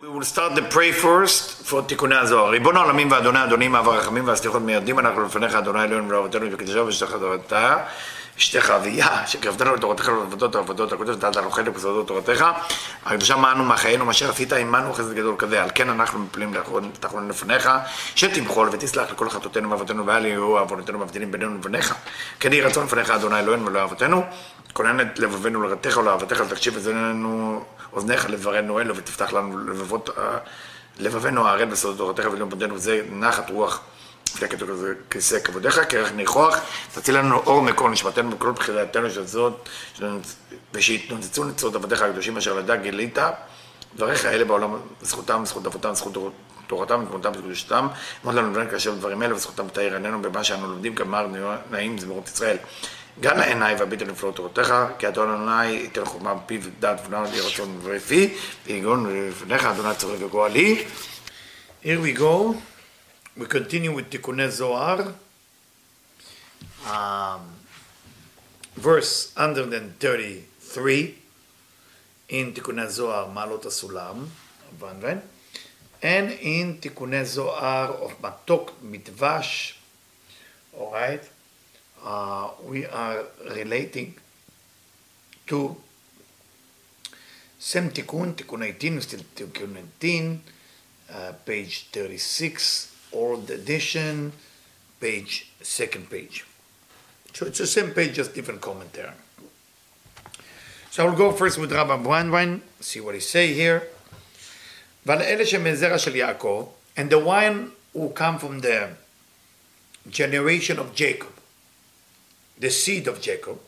We will start the pray first for תיקוני הזוהר. ריבון העולמים ואדוני אדונים אב הרחמים והסליחות מיידים אנחנו לפניך אדוני אלוהינו ולאבותינו וקדשו ושתך תורתה אשתך אביה שקרבתנו לתורתך ולעבודות העבודות הקודש ונתת לנו חלק בסודות תורתך. הקדושה מענו מחיינו מה אשר עשית עמנו חסד גדול כזה. על כן אנחנו מפלים תחלון לפניך שתמחול ותסלח לכל חטאותינו ואבותינו ואל יהיו עוונותינו מבדילים בינינו לבניך כן יהי רצון לפניך אדוני אלוהינו ולאבותינו כונן את לבבינו לרתך ולאהבתך לתקשיב וזננו אוזניך לדברנו אלו ותפתח לנו לבבות, לבבינו הערל בסודות תורתך ולמודנו זה נחת רוח. לפני כתוב כזה כיסא כבודיך, כרך ניחוח, תציל לנו אור מכל נשמתנו וכל בחילתנו של זאת, ושיתנוצצו נצרות עבדיך הקדושים אשר לדע גילית, דבריך אלה בעולם, זכותם, זכות אבותם, זכות תורתם ותמותם וקדושתם, אמרת לנו דברים כאשר דברים אלה וזכותם תאיר עינינו במה שאנו לומדים כמר נעים זמירות ישראל. גם עיניי ואביטה לפלוט תורתך, כי אדון עיניי ייתן חומה בפיו דעת ונעל יהיה רצון ולפי, ויגון לפניך אדוני צורך וגואלי. Here we go, we continue with תיקוני זוהר. Um, verse 133 in תיקוני זוהר מעלות הסולם, And in תיקוני זוהר of מתוק מדבש, אורייט? Right? Uh, we are relating to Sem Tikkun, Tikkun still Tikkun uh, page 36, old edition, page, second page. So it's the same page, just different commentary. So I'll go first with Rabbi Brandwein, see what he say here. And the wine who come from the generation of Jacob the seed of Jacob,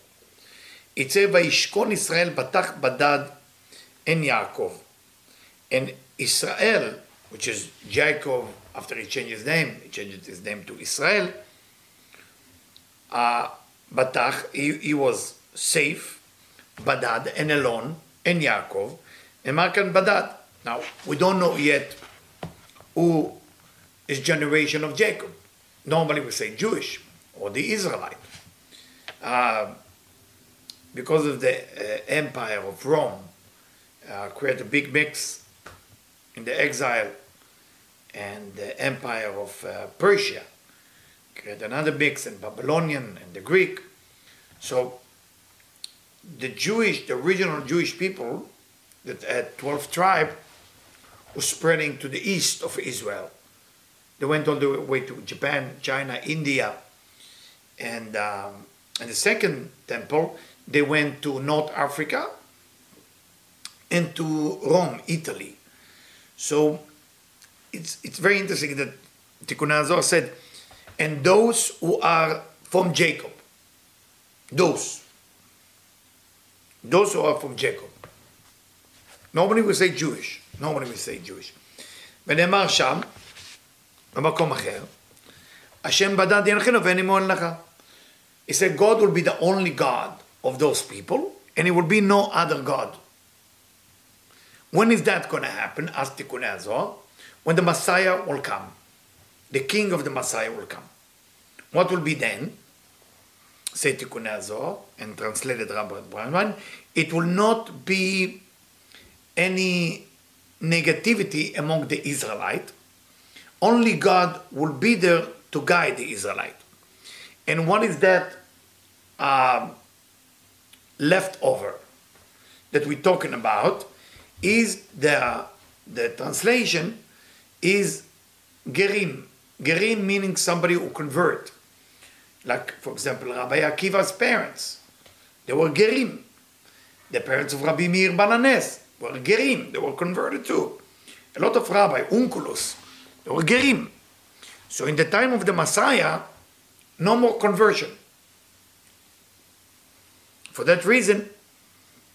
it says, Vaishkon Israel batach badad en Yaakov. And Israel, which is Jacob, after he changed his name, he changed his name to Israel, uh, batach, he, he was safe, badad, and alone, and Yaakov, and Mark and badad. Now, we don't know yet who is generation of Jacob. Normally we say Jewish or the Israelite. Uh, because of the uh, empire of Rome, uh, create a big mix in the exile and the empire of uh, Persia. Create another mix in Babylonian and the Greek. So the Jewish, the original Jewish people that had 12 tribe was spreading to the east of Israel. They went all the way to Japan, China, India, and um, and the second temple they went to North Africa and to Rome, Italy. So it's, it's very interesting that Tikkun Azor said, and those who are from Jacob, those, those who are from Jacob. Nobody will say Jewish, nobody will say Jewish. ונאמר שם, במקום אחר, השם בדד ינחנו ואין עמו לך. He said God will be the only God of those people, and it will be no other God. When is that going to happen? Asked Tikkun Azor when the Messiah will come. The king of the Messiah will come. What will be then? Said Tikkun Azor, and translated Rabbi Brandwein, it will not be any negativity among the Israelite. Only God will be there to guide the Israelite. And what is that um, leftover that we're talking about? Is the the translation is gerim. Gerim meaning somebody who convert. Like, for example, Rabbi Akiva's parents. They were gerim. The parents of Rabbi Meir Baal HaNes were gerim. They were converted too. A lot of Rabbi, Onkelos, they were gerim. So in the time of the Messiah, no more conversion. For that reason,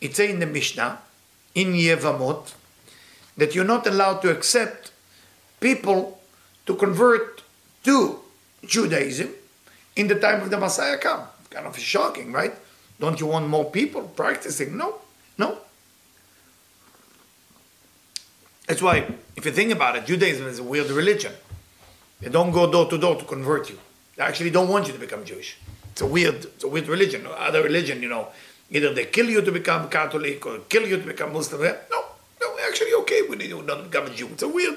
it's in the Mishnah, in Yevamot, that you're not allowed to accept people to convert to Judaism in the time of the Messiah come. Kind of shocking, right? Don't you want more people practicing? No, no. That's why, if you think about it, Judaism is a weird religion. They don't go door to door to convert you. They actually don't want you to become Jewish. It's a weird, it's a weird religion. Other religion, you know, either they kill you to become Catholic or kill you to become Muslim. No, no, actually okay with when you not become a Jew. It's a weird,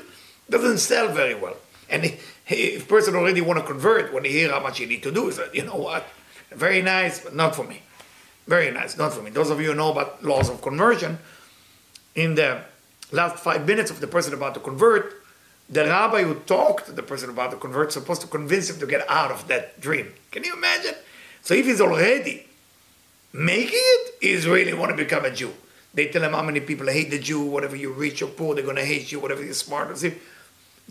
doesn't sell very well. And if person already want to convert, when they hear how much you need to do, is you know what, very nice, but not for me. Very nice, not for me. Those of you who know about laws of conversion, in the last five minutes of the person about to convert, the rabbi who talked to the person about to convert supposed to convince him to get out of that dream. Can you imagine? So if he's already making it, he's really want to become a Jew. They tell him how many people hate the Jew, whatever you're rich or poor, they're going to hate you, whatever you're smart. The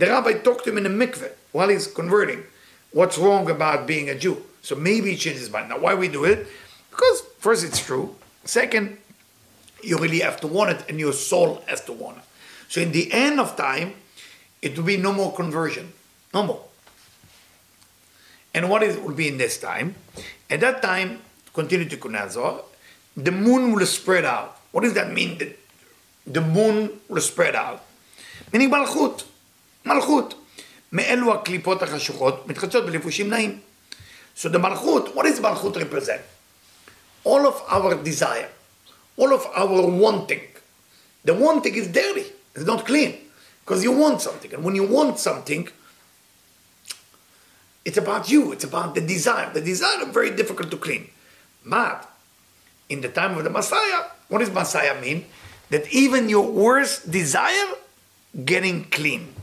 rabbi talked to him in a mikveh while he's converting. What's wrong about being a Jew? So maybe he changed his mind. Now, why we do it? Because first, it's true. Second, you really have to want it, and your soul has to want it. So in the end of time, it will be no more conversion. No more. And what it will be in this time? At that time, continue to Kunazor, the moon will spread out. What does that mean? That the moon will spread out. meaning מלכות, מלכות. מאלו הקליפות החשוכות מתחדשות בלבושים נעים. So the malchut, what does malchut represent? All of our desire, all of our wanting. The wanting is dirty, it's not clean. Because you want something. And when you want something, it's about you, it's about the desire. The desire is very difficult to clean. But in the time of the Messiah, what does Messiah mean? That even your worst desire getting clean.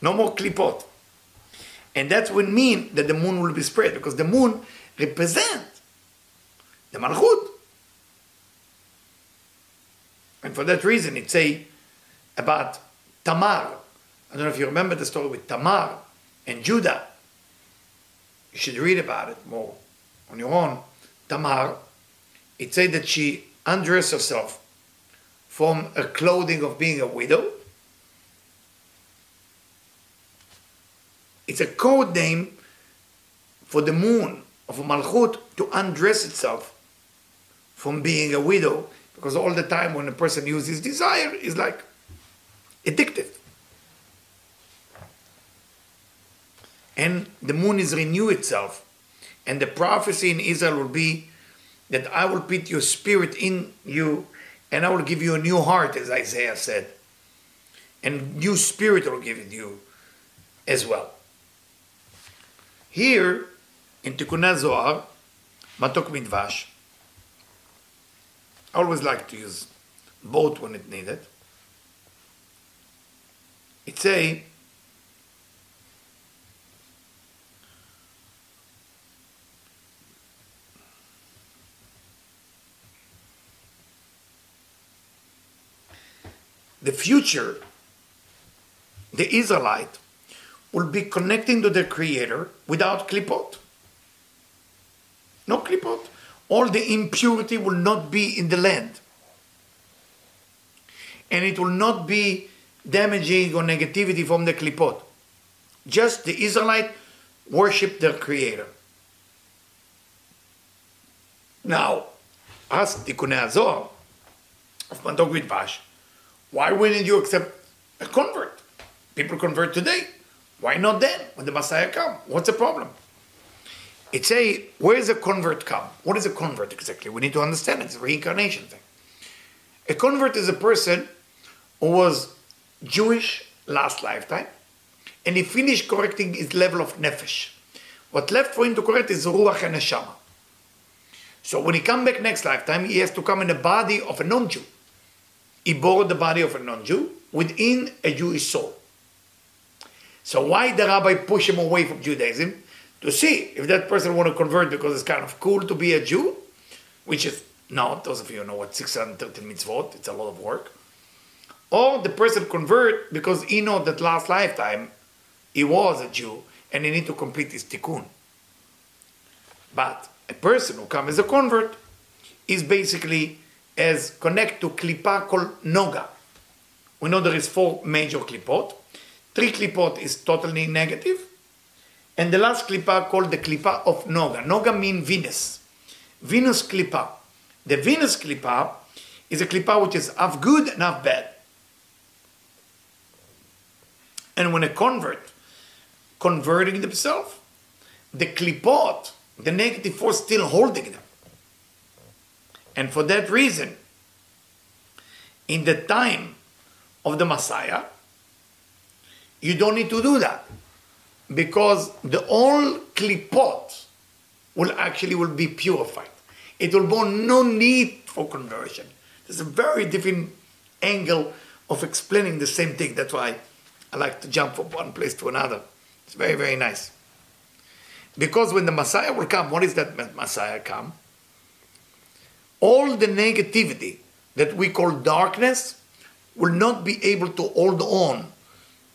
No more klipot. And that would mean that the moon will be spread because the moon represents the Malchut. And for that reason, it say about Tamar. I don't know if you remember the story with Tamar and Judah. You should read about it more on your own. Tamar, it said that she undressed herself from a clothing of being a widow. It's a code name for the moon of Malchut to undress itself from being a widow because all the time when a person uses desire is like And the moon is renew itself. And the prophecy in Israel will be that I will put your spirit in you and I will give you a new heart, as Isaiah said. And new spirit will give it you as well. Here in Tikkun Zohar, Matok Midvash, I always like to use both when it needed. It say the future, the Israelite, will be connecting to their Creator without klipot. No klipot. All the impurity will not be in the land. And it will not be damaging or negativity from the klipot. Just the Israelite worship their creator. Now, ask the Azor of Matok Midvash, why wouldn't you accept a convert? People convert today. Why not then, when the Messiah come? What's the problem? It's a, where does a convert come? What is a convert exactly? We need to understand it. It's a reincarnation thing. A convert is a person who was Jewish last lifetime, and he finished correcting his level of nefesh. What left for him to correct is ruach and neshama. So when he come back next lifetime, he has to come in the body of a non-Jew. He borrowed the body of a non-Jew within a Jewish soul. So why the rabbi push him away from Judaism? To see if that person want to convert because it's kind of cool to be a Jew, which is not. Those of you know what 613 mitzvot, it's a lot of work or the person convert because he know that last lifetime he was a Jew and he need to complete his tikkun. But a person who comes as a convert is basically as connect to klipa called noga. We know there is four major klipot. Three klipot is totally negative, and the last klipa called the klipa of noga. Noga means Venus. Venus klipa. The Venus klipa is a klipa which is half good and half bad. And when a convert converting themselves, the klipot, the negative force, still holding them. And for that reason, in the time of the Messiah, you don't need to do that because the all klipot will actually will be purified. It will be no need for conversion. There's a very different angle of explaining the same thing. That's why I like to jump from one place to another. It's very, very nice. Because when the Messiah will come, what is that Messiah come? All the negativity that we call darkness will not be able to hold on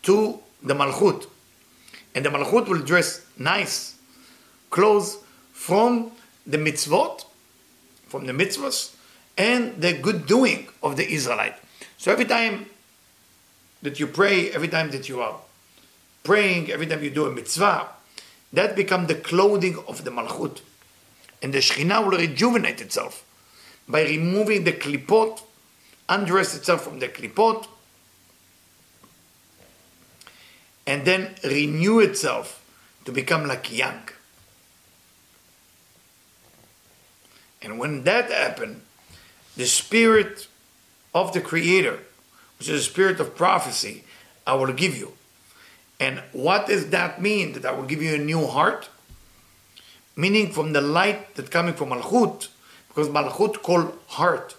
to the Malchut. And the Malchut will dress nice clothes from the mitzvot, from the mitzvahs, and the good doing of the Israelite. So every time that you pray, every time that you are praying, every time you do a mitzvah, that becomes the clothing of the Malchut. And the Shekhinah will rejuvenate itself by removing the klipot, undress itself from the klipot, and then renew itself to become like young. And when that happened, the spirit of the Creator, which is the spirit of prophecy, I will give you. And what does that mean? That I will give you a new heart? Meaning from the light that coming from Malchut, because Malchut called heart.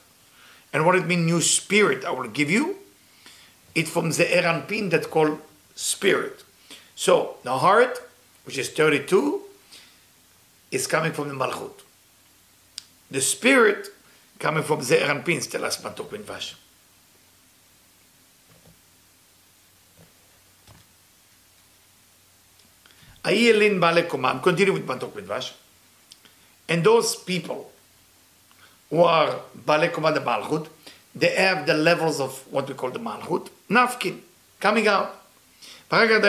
And what it means, new spirit I will give you? It's from Ze'er Anpin that called spirit. So the heart, which is 32, is coming from the Malchut. The spirit coming from Ze'er Anpin, Stelas Matok Midvash. Ayelin Komam, continue with Matok Vash. And those people who are Balei Kumad Malchut, they have the levels of what we call the Malchut, Nafkin, coming out. Then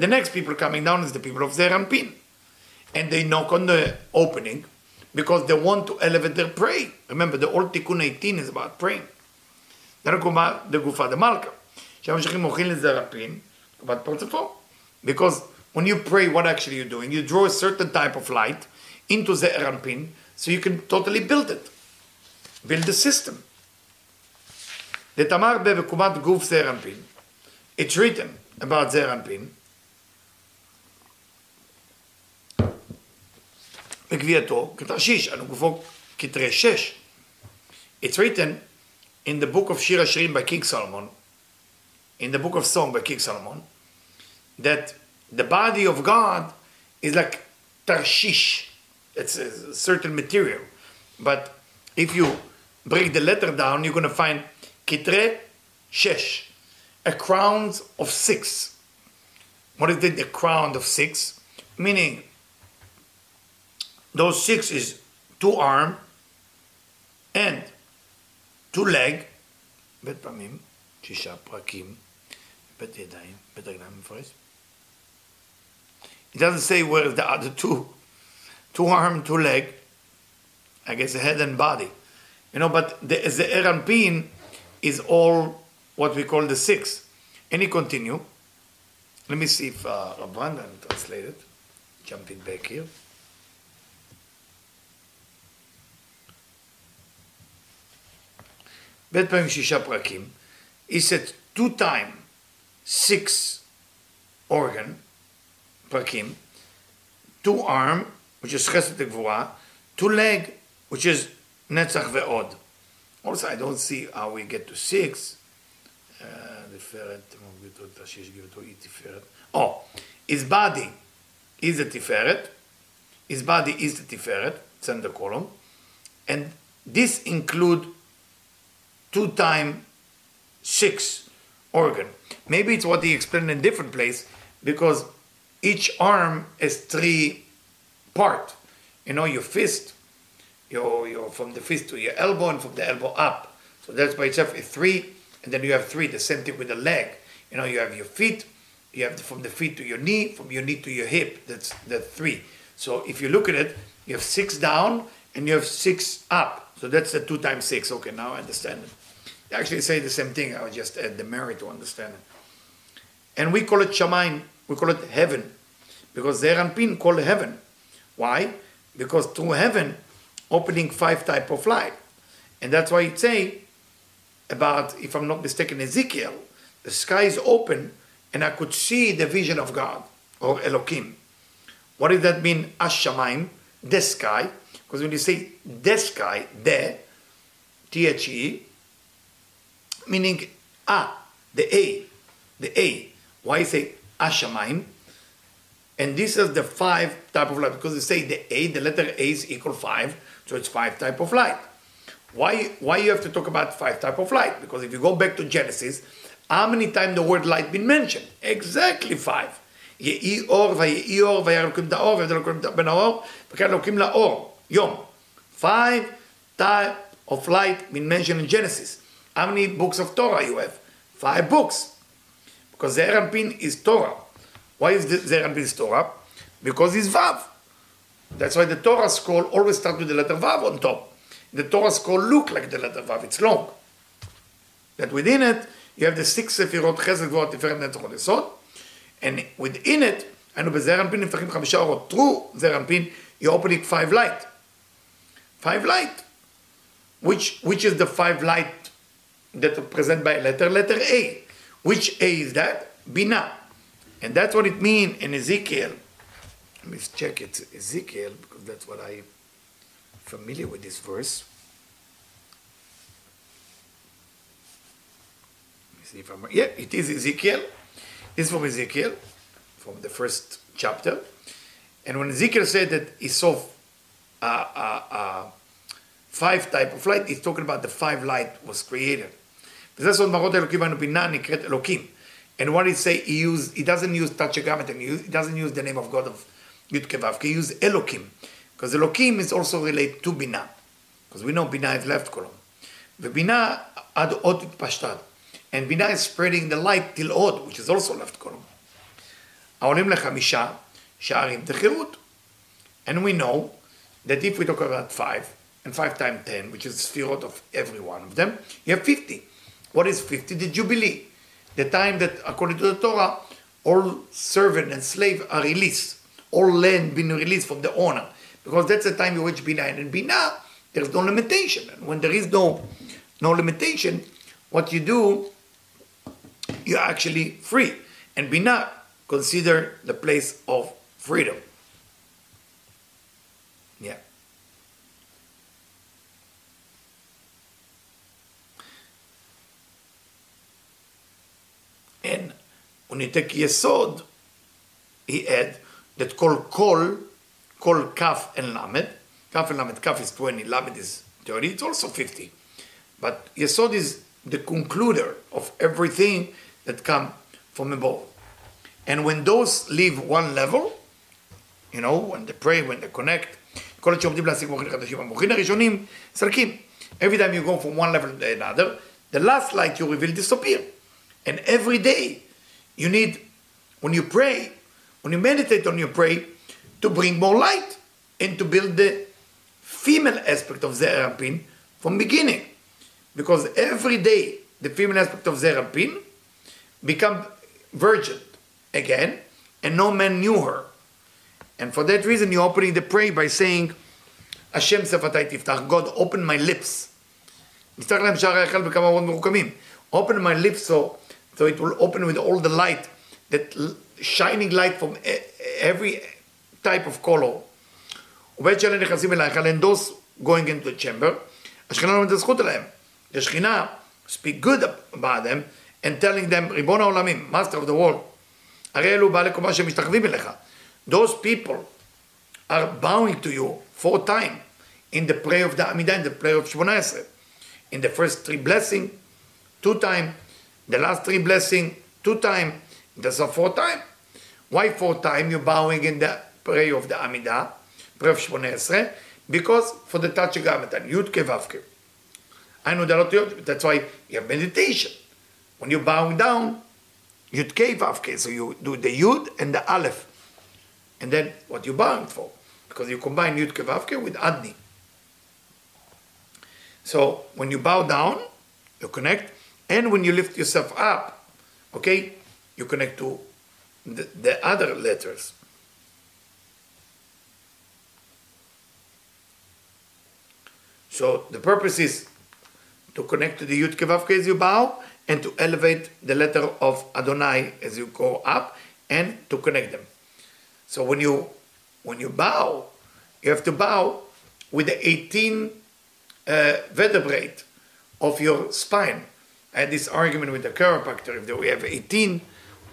the next people coming down is the people of Ze'er Anpin. And they knock on the opening because they want to elevate their prey. Remember, the old Tikkun 18 is about praying. the דמלכה, שהמשיכים הולכים לזרפין, תקופת פרצופו. Because when you pray, what actually you're doing? You draw a certain type of light into the so you can totally build it. Build the system. Letamar bevekumat guf Ze'er Anpin. It's written about Ze'er Anpin. בגווייתו It's written in the book of Shir HaShirim by King Solomon, in the book of Song by King Solomon, that the body of God is like Tarshish It's a certain material. But if you break the letter down, you're going to find kitre shesh, a crown of six. What is it, a crown of six? Meaning those six is two arm and two leg, בית פעמים, שישה פרקים, בית ידיים, בית רגליים מפרש. It doesn't say where the other two, two arm, two leg, I guess the head and body. You know, but the, Ze'er Anpin is all what we call the six. And he continue. Let me see if uh, Rabbandan translated. Jumping back here. בית פעמים שישה פרקים, he said two time six organ פרקים, two arm which is Chesed Gvura, two leg, which is Netzach Ve'od. Also, I don't see how we get to six. Uh, oh, his body is the Tiferet. His body is the Tiferet. It's column. And this include two time six organ. Maybe it's what he explained in a different place because each arm is three part. You know, your fist, your, your from the fist to your elbow and from the elbow up. So that's by itself a three, and then you have three. The same thing with the leg. You know, you have your feet, you have from the feet to your knee, from your knee to your hip. That's the three. So if you look at it, you have six down and you have six up. So that's the two times six. Okay, now I understand it. They actually say the same thing. I would just add the merit to understand it. And we call it Shamaim. We call it heaven. Because Ze'er Anpin call it heaven. Why? Because through heaven, opening five type of light. And that's why it say, about, if I'm not mistaken, Ezekiel, the sky is open and I could see the vision of God or Elohim. What does that mean, Ashamaim, the sky? Because when you say the sky, the, T-H-E, meaning ah, the A, the A. Why say Ashamaim? And this is the five type of light because they say the A, the letter A is equal five, so it's five type of light. Why, why you have to talk about five type of light? Because if you go back to Genesis, how many times the word light been mentioned? Exactly five. יהי אור ויהי אור ויהיה אלוקים דאור ויהיה אלוקים בן האור Five type of light been mentioned in Genesis. How many books of Torah you have? Five books. Because Ze'er Anpin is Torah. Why is Zeir Anpin is Torah? Because it's Vav. That's why the Torah scroll always starts with the letter Vav on top. The Torah scroll look like the letter Vav, it's long. That within it, you have the six Sefirot, Chesed, Gvor, Tiferet, Netzach, Yesod, and within it, היינו בזעיר אנפין נפתחים חמישה אורות. Through זעיר אנפין, you're opening five light. Five light. Which, which is the five light that are present by letter? Letter A. Which A is that? Bina. And that's what it means in Ezekiel. Let me check it. Ezekiel, because that's what I'm familiar with this verse. Let me see if I'm. Yeah, it is Ezekiel. This is from Ezekiel, from the first chapter. And when Ezekiel said that he saw uh, uh, uh, five type of light, he's talking about the five light was created. וזה סוד מראות אלוקים בנו בינה נקראת אלוקים. And what he say, he use he doesn't use Tachagamet and he, he doesn't use the name of God of Yudkevavke, he uses Elokim Because Elokim is also related to Bina Because we know Bina is left column. the Bina ad od pashtad. And Bina is spreading the light till od, which is also left column. העולים לחמישה שערים דחירות. And we know that if we talk about five, and five times ten, which is Sefirot of every one of them, you have 50. What is 50? The Jubilee. The time that, according to the Torah, all servant and slave are released. All land being released from the owner. Because that's the time in which Bina and in Bina, there's no limitation. And when there is no, no limitation, what you do, you're actually free. And Bina consider the place of freedom. Yeah. And when you take Yesod, he add that called Kol, Kol Kaf and Lamed. Kaf and Lamed, Kaf is 20, Lamed is 30, it's also 50. But Yesod is the concluder of everything that come from above. And when those leave one level, you know, when they pray, when they connect, כל עוד שעומדים להשיג מוחין חדשים, המוחין הראשונים סלקים. Every time you go from one level to another, the last light you reveal disappear. And every day you need, when you pray, when you meditate on your pray, to bring more light and to build the female aspect of Zeir Anpin from beginning. Because every day the female aspect of Zeir Anpin become virgin again, and no man knew her. And for that reason, you're opening the prayer by saying, Hashem sefatai God, open my lips Open my lips so, so it will open with all the light, that shining light from every type of color. ובעת שאלה נכנסים אלייך, and those going into the chamber, השכינה לא מתזכות עליהם. The שכינה speak good about them, and telling them, ריבון העולמים, master of the world, הרי אלו בעלי קומה שמשתחווים אליך. Those people are bowing to you four times in the prayer of the Amidah, in the prayer of 18. In the first three blessing, two times. The last three blessing, two times. That's a four time. Why four times you're bowing in the prayer of the Amidah, prayer of 18? Because for the touch Tetragrammaton, Yud Kevavke. I know that that's why you have meditation. When you're bowing down, Yud K Vav K. So you do the Yud and the Aleph. And then what you bowing for? Because you combine Yud Kevavke with Adni. So when you bow down, you connect. And when you lift yourself up, okay, you connect to the, the other letters. So the purpose is to connect to the Yud Kevavke as you bow, and to elevate the letter of Adonai as you go up, and to connect them. So when you when you bow, you have to bow with the 18 uh, vertebrae of your spine. I had this argument with the chiropractor. If we have 18,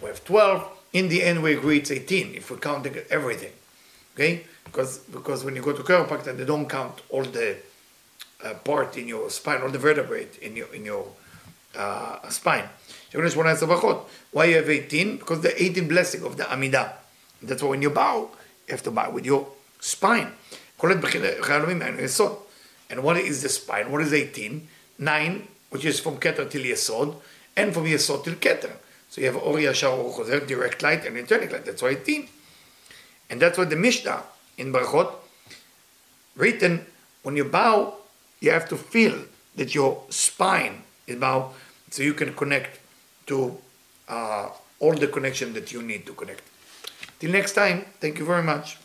we have 12. In the end, we agree it's 18 if we're counting everything. Okay? Because because when you go to chiropractor, they don't count all the uh, part in your spine, all the vertebrae in your in your uh, spine. Why you have 18? Because the 18 blessing of the Amidah. That's why when you bow, you have to bow with your spine. And what is the spine? What is 18? 9, which is from Keter till Yesod, and from Yesod till Keter. So you have Or Yashar Or direct light and internic light. That's why 18. And that's what the Mishnah in Barachot written, when you bow, you have to feel that your spine is bowed so you can connect to uh, all the connection that you need to connect. Till next time, thank you very much.